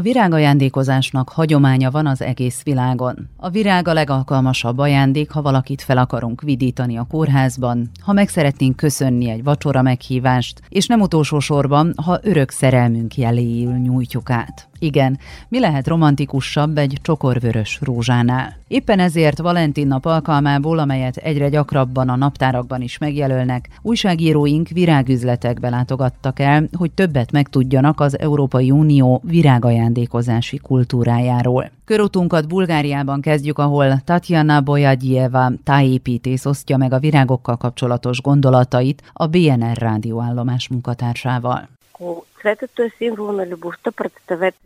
A virágajándékozásnak hagyománya van az egész világon. A virág a legalkalmasabb ajándék, ha valakit fel akarunk vidítani a kórházban, ha meg szeretnénk köszönni egy vacsora meghívást, és nem utolsó sorban, ha örök szerelmünk jeléül nyújtjuk át. Igen, mi lehet romantikusabb egy csokorvörös rózsánál? Éppen ezért Valentin nap alkalmából, amelyet egyre gyakrabban a naptárakban is megjelölnek, újságíróink virágüzletekbe látogattak el, hogy többet megtudjanak az Európai Unió virágajándékozási kultúrájáról. Körutunkat Bulgáriában kezdjük, ahol Tatjana Bojagyeva tájépítész osztja meg a virágokkal kapcsolatos gondolatait a BNR rádióállomás munkatársával.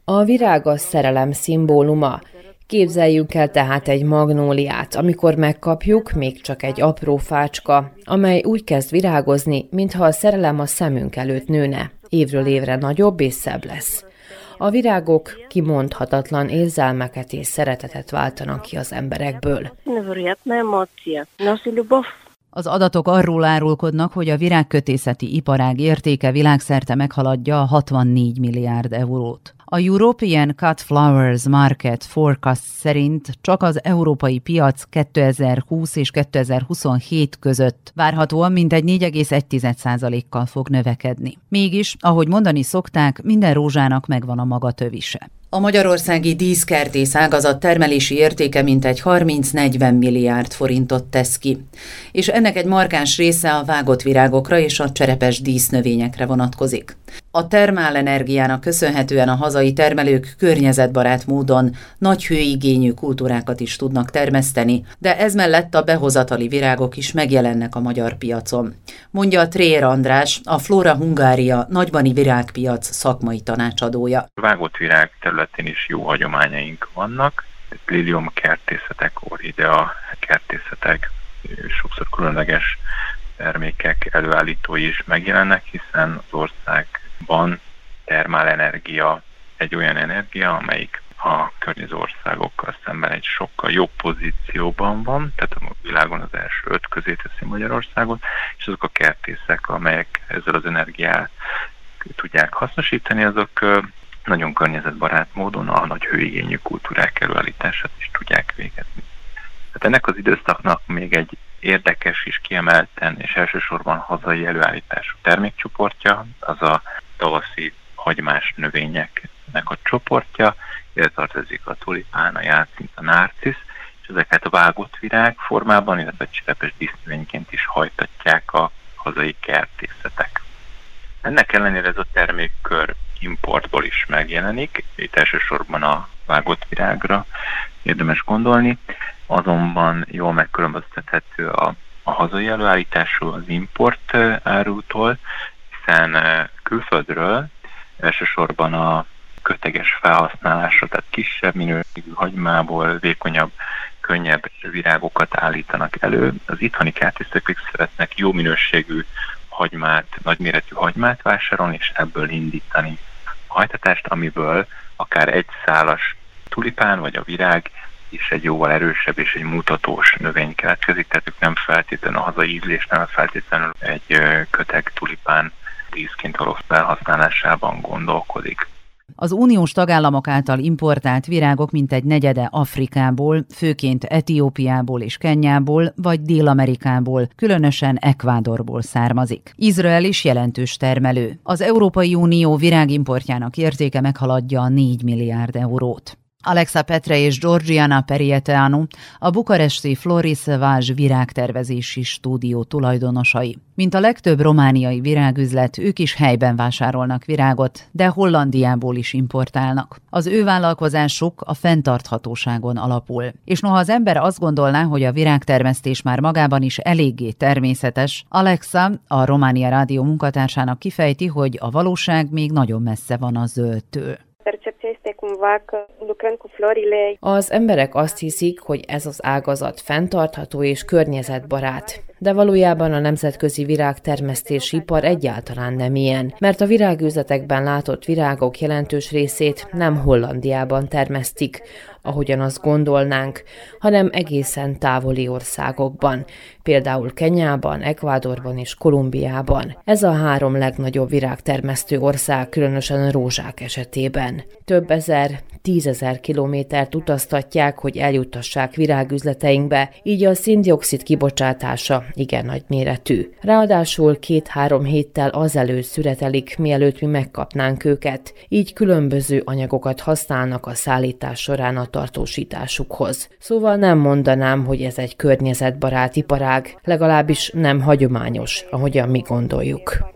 A virág a szerelem szimbóluma. Képzeljünk el tehát egy magnóliát, amikor megkapjuk, még csak egy apró fácska, amely úgy kezd virágozni, mintha a szerelem a szemünk előtt nőne. Évről évre nagyobb és szebb lesz. A virágok kimondhatatlan érzelmeket és szeretetet váltanak ki az emberekből. Az adatok arról árulkodnak, hogy a virágkötészeti iparág értéke világszerte meghaladja a 64 milliárd eurót. A European Cut Flowers Market Forecast szerint csak az európai piac 2020 és 2027 között várhatóan mintegy 4,1%-kal fog növekedni. Mégis, ahogy mondani szokták, minden rózsának megvan a maga tövise. A magyarországi díszkertész ágazat termelési értéke mintegy 30-40 milliárd forintot tesz ki, és ennek egy markáns része a vágott virágokra és a cserepes dísznövényekre vonatkozik. A termálenergiának köszönhetően a hazai termelők környezetbarát módon nagy hőigényű kultúrákat is tudnak termeszteni, de ez mellett a behozatali virágok is megjelennek a magyar piacon. Mondja Trér András, a Flora Hungária nagybani virágpiac szakmai tanácsadója. Vágott virág területén is jó hagyományaink vannak, lilium kertészetek, orhidea kertészetek, sokszor különleges termékek előállítói is megjelennek, hiszen az ország van termálenergia egy olyan energia, amelyik a környező országokkal szemben egy sokkal jobb pozícióban van, tehát a világon az első öt közé teszi Magyarországot, és azok a kertészek, amelyek ezzel az energiát tudják hasznosítani, azok nagyon környezetbarát módon a nagy hőigényű kultúrák előállítását is tudják végezni. Tehát ennek az időszaknak még egy érdekes és kiemelten és elsősorban hazai előállítású termékcsoportja, az a tavaszi hagymás növényeknek a csoportja, ide tartozik a tulipán, a játszint, a nárcisz, és ezeket a vágott virág formában, illetve cserepes dísznövényként is hajtatják a hazai kertészetek. Ennek ellenére ez a termékkör importból is megjelenik, itt elsősorban a vágott virágra érdemes gondolni, azonban jól megkülönböztethető a, a hazai előállítású az import árutól, hiszen külföldről elsősorban a köteges felhasználásra, tehát kisebb minőségű hagymából, vékonyabb, könnyebb virágokat állítanak elő. Az itthoni kertészek szeretnek jó minőségű hagymát, nagyméretű hagymát vásárolni, és ebből indítani hajtatást, amiből akár egy szálas tulipán vagy a virág is egy jóval erősebb és egy mutatós növény keletkezik, tehát ők nem feltétlenül a hazai ízlés, nem feltétlenül egy köteg tulipán díszként való felhasználásában gondolkodik. Az uniós tagállamok által importált virágok mintegy negyede Afrikából, főként Etiópiából és Kenyából, vagy Dél-Amerikából, különösen Ekvádorból származik. Izrael is jelentős termelő. Az Európai Unió virágimportjának értéke meghaladja a 4 milliárd eurót. Alexa Petre és Georgiana Perieteanu, a bukaresti Floris Vázs virágtervezési stúdió tulajdonosai. Mint a legtöbb romániai virágüzlet, ők is helyben vásárolnak virágot, de Hollandiából is importálnak. Az ő vállalkozásuk a fenntarthatóságon alapul. És noha az ember azt gondolná, hogy a virágtermesztés már magában is eléggé természetes, Alexa, a Románia Rádió munkatársának kifejti, hogy a valóság még nagyon messze van a zöldtől. Az emberek azt hiszik, hogy ez az ágazat fenntartható és környezetbarát de valójában a nemzetközi virágtermesztési ipar egyáltalán nem ilyen, mert a virágüzletekben látott virágok jelentős részét nem Hollandiában termesztik, ahogyan azt gondolnánk, hanem egészen távoli országokban, például Kenyában, Ekvádorban és Kolumbiában. Ez a három legnagyobb virágtermesztő ország, különösen a rózsák esetében. Több ezer, tízezer kilométert utaztatják, hogy eljutassák virágüzleteinkbe, így a szindioxid kibocsátása igen nagy méretű. Ráadásul két-három héttel azelőtt szüretelik, mielőtt mi megkapnánk őket, így különböző anyagokat használnak a szállítás során a tartósításukhoz. Szóval nem mondanám, hogy ez egy környezetbarát iparág, legalábbis nem hagyományos, ahogyan mi gondoljuk.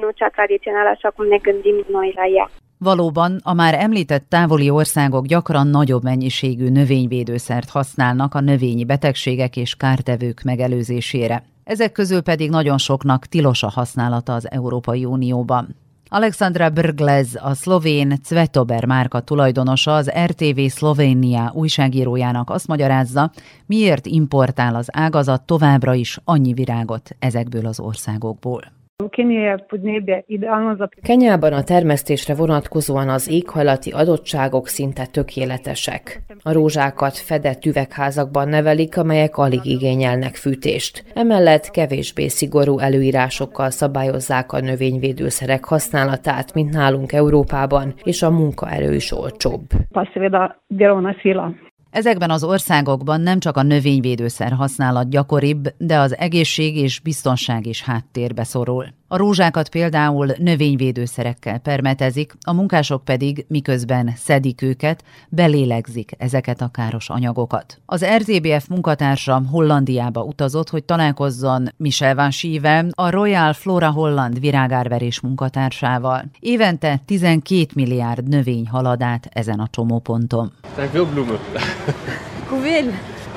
nu cea tradițională așa cum ne gândim noi la ea. Valóban a már említett távoli országok gyakran nagyobb mennyiségű növényvédőszert használnak a növényi betegségek és kártevők megelőzésére. Ezek közül pedig nagyon soknak tilos a használata az Európai Unióban. Alexandra Brglez, a szlovén Cvetober márka tulajdonosa, az RTV Szlovénia újságírójának azt magyarázza, miért importál az ágazat továbbra is annyi virágot ezekből az országokból. Kenyában a termesztésre vonatkozóan az éghajlati adottságok szinte tökéletesek. A rózsákat fedett üvegházakban nevelik, amelyek alig igényelnek fűtést. Emellett kevésbé szigorú előírásokkal szabályozzák a növényvédőszerek használatát, mint nálunk Európában, és a munkaerő is olcsóbb. Ezekben az országokban nem csak a növényvédőszer használat gyakoribb, de az egészség és biztonság is háttérbe szorul. A rózsákat például növényvédőszerekkel permetezik, a munkások pedig miközben szedik őket, belélegzik ezeket a káros anyagokat. Az RTBF munkatársa Hollandiába utazott, hogy találkozzon Michel Van Schievel, a Royal Flora Holland virágárverés munkatársával. Évente 12 milliárd növény halad át ezen a csomóponton. Hoeveel?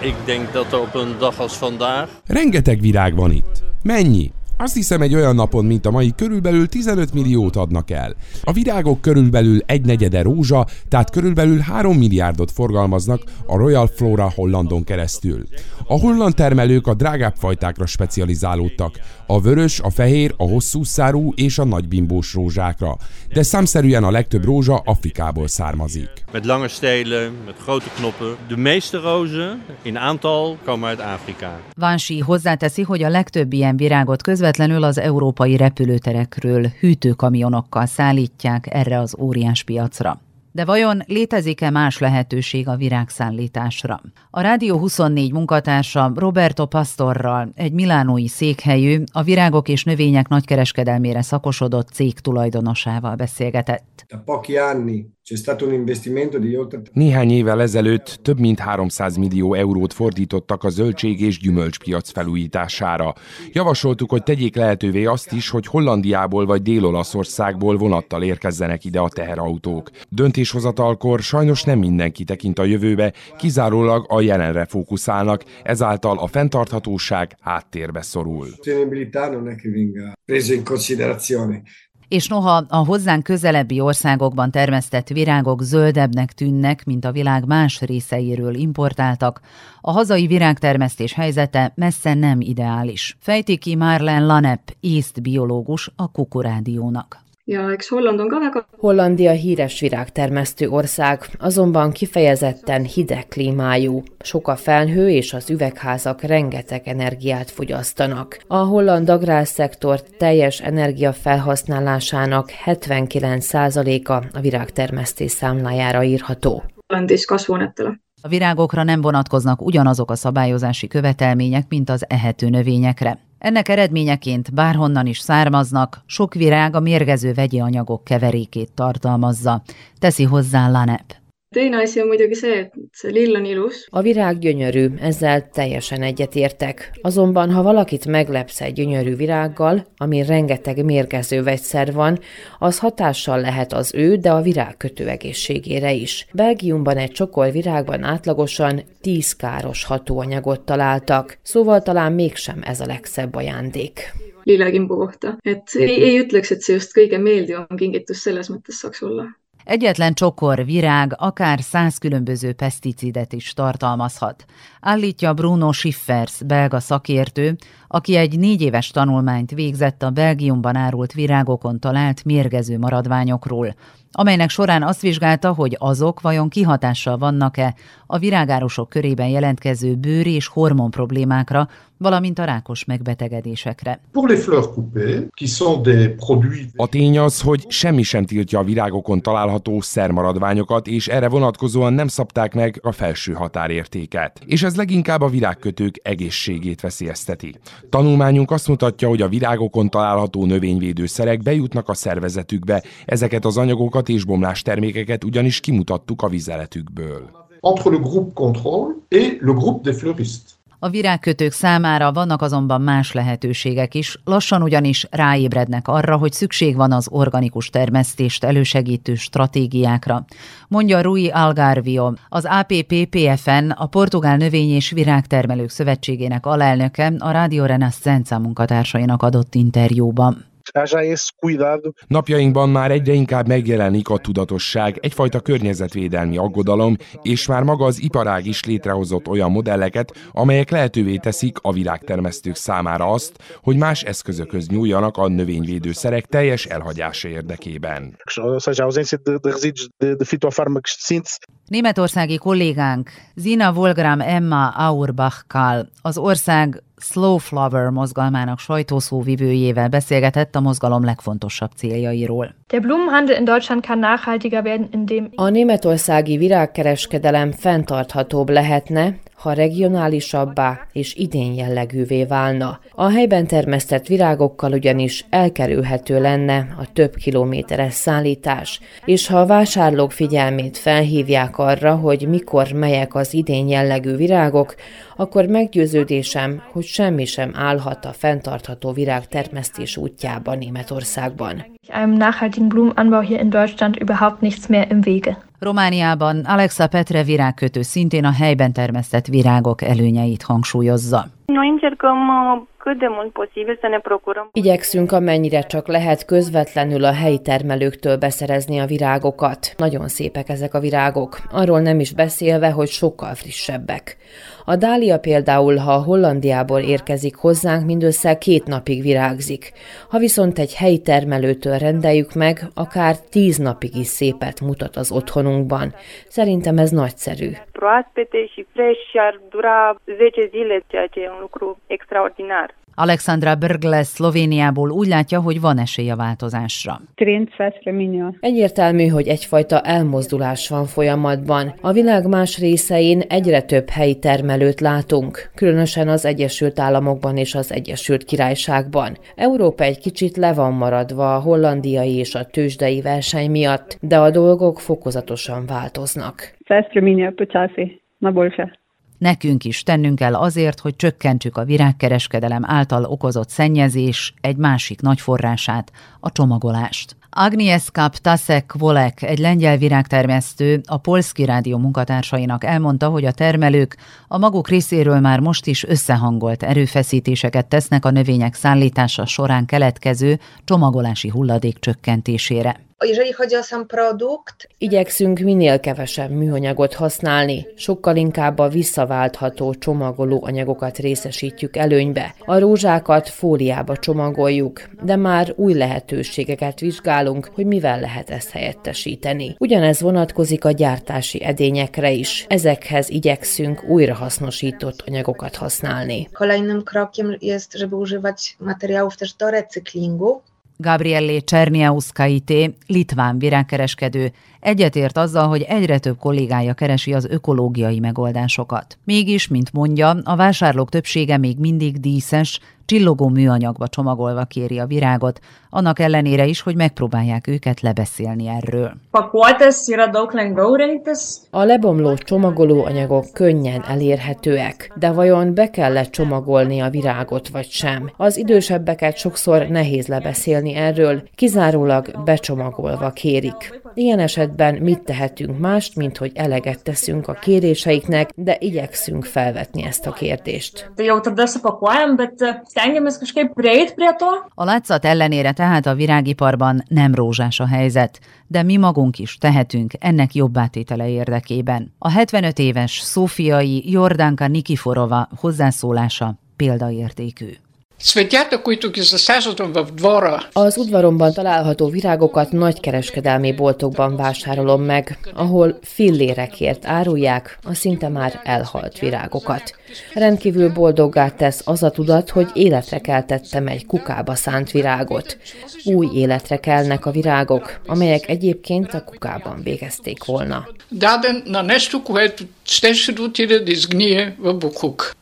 Ik denk dat er op een dag als vandaag... Rengeteg virág van itt. Mennyi? Azt hiszem egy olyan napon, mint a mai, körülbelül 15 milliót adnak el. A virágok körülbelül egy negyede rózsa, tehát körülbelül 3 milliárdot forgalmaznak a Royal Flora Hollandon keresztül. A holland termelők a drágább fajtákra specializálódtak, a vörös, a fehér, a hosszú szárú és a nagybimbós rózsákra, de számszerűen a legtöbb rózsa Afrikából származik. Met lange stelen, met grote knoppen. De meeste rozen in aantal komen uit Afrika. Vansi hozzáteszi, hogy a legtöbb ilyen virágot közvetlenül az európai repülőterekről hűtőkamionokkal szállítják erre az óriás piacra. De vajon létezik-e más lehetőség a virágszállításra? A Rádió 24 munkatársa Roberto Pastorral, egy milánói székhelyű, a virágok és növények nagykereskedelmére szakosodott cég tulajdonosával beszélgetett. Néhány évvel ezelőtt több mint 300 millió eurót fordítottak a zöldség és gyümölcspiac felújítására. Javasoltuk, hogy tegyék lehetővé azt is, hogy Hollandiából vagy Dél-Olaszországból vonattal érkezzenek ide a teherautók. Döntéshozatalkor sajnos nem mindenki tekint a jövőbe, kizárólag a jelenre fókuszálnak, ezáltal a fenntarthatóság háttérbe szorul és noha a hozzánk közelebbi országokban termesztett virágok zöldebbnek tűnnek, mint a világ más részeiről importáltak, a hazai virágtermesztés helyzete messze nem ideális. Fejti ki Marlen Lanep, észt biológus a Kukurádiónak. Ja, eks Holland on ka väga... Hollandia híres virágtermesztő ország, azonban kifejezetten hideg klímájú. Sok a felhő és az üvegházak rengeteg energiát fogyasztanak. A holland agrárszektor teljes energia felhasználásának 79%-a a virágtermesztés számlájára írható. Holland. A virágokra nem vonatkoznak ugyanazok a szabályozási követelmények, mint az ehető növényekre. Ennek eredményeként bárhonnan is származnak, sok virág a mérgező vegyi anyagok keverékét tartalmazza, teszi hozzá Lanep. Teine asi on muidugi see, et see lill on ilus. A virág gyönyörű, ezzel teljesen egyetértek. Azonban, ha valakit meglepsz egy gyönyörű virággal, ami rengeteg mérgező vegyszer van, az hatással lehet az ő, de a virág kötő egészségére is. Belgiumban egy csokol virágban átlagosan 10 káros hatóanyagot találtak, szóval talán mégsem ez a legszebb ajándék lillekimbu kohta. Et ei, ei ütleks, et see just kõige meeldivam kingitus selles mõttes saaks olla Egyetlen csokor, virág akár száz különböző peszticidet is tartalmazhat. Állítja Bruno Schiffers, belga szakértő, aki egy négy éves tanulmányt végzett a Belgiumban árult virágokon talált mérgező maradványokról, amelynek során azt vizsgálta, hogy azok vajon kihatással vannak-e a virágárusok körében jelentkező bőr- és hormon problémákra, valamint a rákos megbetegedésekre. A tény az, hogy semmi sem tiltja a virágokon található szermaradványokat, és erre vonatkozóan nem szabták meg a felső határértéket. És ez leginkább a virágkötők egészségét veszélyezteti. Tanulmányunk azt mutatja, hogy a virágokon található növényvédőszerek bejutnak a szervezetükbe, ezeket az anyagokat és bomlástermékeket ugyanis kimutattuk a vizeletükből. Entre le groupe contrôle et le groupe des fleuristes. A virágkötők számára vannak azonban más lehetőségek is, lassan ugyanis ráébrednek arra, hogy szükség van az organikus termesztést elősegítő stratégiákra. Mondja Rui Algarvio, az APP-PFN, a Portugál Növény- és Virágtermelők Szövetségének alelnöke a Radio Renascença munkatársainak adott interjúban haja esse cuidado. Napjainkban már egyre inkább megjelenik a tudatosság, egyfajta környezetvédelmi aggodalom, és már maga az iparág is létrehozott olyan modelleket, amelyek lehetővé teszik a világtermesztők számára azt, hogy más eszközökhöz nyúljanak a növényvédőszerek teljes elhagyása érdekében. Németországi kollégánk Zina Volgram Emma Auerbach-kal az ország Slow Flower mozgalmának sajtószóvivőjével beszélgetett a mozgalom legfontosabb céljairól. Der Blumenhandel in Deutschland kann nachhaltiger werden, indem a németországi virágkereskedelem fenntarthatóbb lehetne, ha regionálisabbá és idén jellegűvé válna. A helyben termesztett virágokkal ugyanis elkerülhető lenne a több kilométeres szállítás, és ha a vásárlók figyelmét felhívják arra, hogy mikor melyek az idén jellegű virágok, akkor meggyőződésem, hogy semmi sem állhat a fenntartható virágtermesztés útjában Németországban. Einem nachhaltigen Blumenanbau hier in Deutschland überhaupt nichts mehr im Wege. Romániában Alexa Petre virágkötő szintén a helyben termesztett virágok előnyeit hangsúlyozza. Igyekszünk amennyire csak lehet közvetlenül a helyi termelőktől beszerezni a virágokat. Nagyon szépek ezek a virágok, arról nem is beszélve, hogy sokkal frissebbek. A dália például, ha Hollandiából érkezik hozzánk, mindössze két napig virágzik. Ha viszont egy helyi termelőtől rendeljük meg, akár tíz napig is szépet mutat az otthonunkban. Szerintem ez nagyszerű. Proaspete și fresh ar dura 10 zile, ceea ce e un. Alexandra Bergles Szlovéniából úgy látja, hogy van esély a változásra. Egyértelmű, hogy egyfajta elmozdulás van folyamatban. A világ más részein egyre több helyi termelőt látunk, különösen az Egyesült Államokban és az Egyesült Királyságban. Európa egy kicsit le van maradva a hollandiai és a tőzsdei verseny miatt, de a dolgok fokozatosan változnak. Fest Romania počasi, na boljše. Nekünk is tennünk kell azért, hogy csökkentsük a virágkereskedelem által okozott szennyezés egy másik nagy forrását, a csomagolást. Agnieszka Ptasek Volek, egy lengyel virágtermesztő, a Polski Rádió munkatársainak elmondta, hogy a termelők a maguk részéről már most is összehangolt erőfeszítéseket tesznek a növények szállítása során keletkező csomagolási hulladék csökkentésére. Jeżeli chodzi o sam produkt... Igyekszünk minél kevesebb műanyagot használni, sokkal inkább a visszaváltható csomagoló anyagokat részesítjük előnybe. A rózsákat fóliába csomagoljuk, de már új lehetőségeket vizsgálunk, hogy mivel lehet ezt helyettesíteni. Ugyanez vonatkozik a gyártási edényekre is. Ezekhez igyekszünk újrahasznosított anyagokat használni. Kolejnym krokiem jest, żeby używać materiałów też do recyklingu, Gabrielle Cserniauszkaité, litván virágkereskedő, egyetért azzal, hogy egyre több kollégája keresi az ökológiai megoldásokat. Mégis, mint mondja, a vásárlók többsége még mindig díszes, csillogó műanyagba csomagolva kéri a virágot, annak ellenére is, hogy megpróbálják őket lebeszélni erről. A lebomló csomagoló anyagok könnyen elérhetőek, de vajon be kell -e csomagolni a virágot vagy sem? Az idősebbeket sokszor nehéz lebeszélni erről, kizárólag becsomagolva kérik. Ilyen esetben mit tehetünk mást, mint hogy eleget teszünk a kéréseiknek, de igyekszünk felvetni ezt a kérdést. A látszat ellenére tehát a virágiparban nem rózsás a helyzet, de mi magunk is tehetünk ennek jobbátétele érdekében. A 75 éves szófiai Jordánka Nikiforova hozzászólása példaértékű. Az udvaromban található virágokat nagy kereskedelmi boltokban vásárolom meg, ahol fillérekért árulják a szinte már elhalt virágokat. Rendkívül boldoggá tesz az a tudat, hogy életre keltettem egy kukába szánt virágot. Új életre kelnek a virágok, amelyek egyébként a kukában végezték volna. Dáden na nestu kuhet stesrutire dizgnie v bukuk.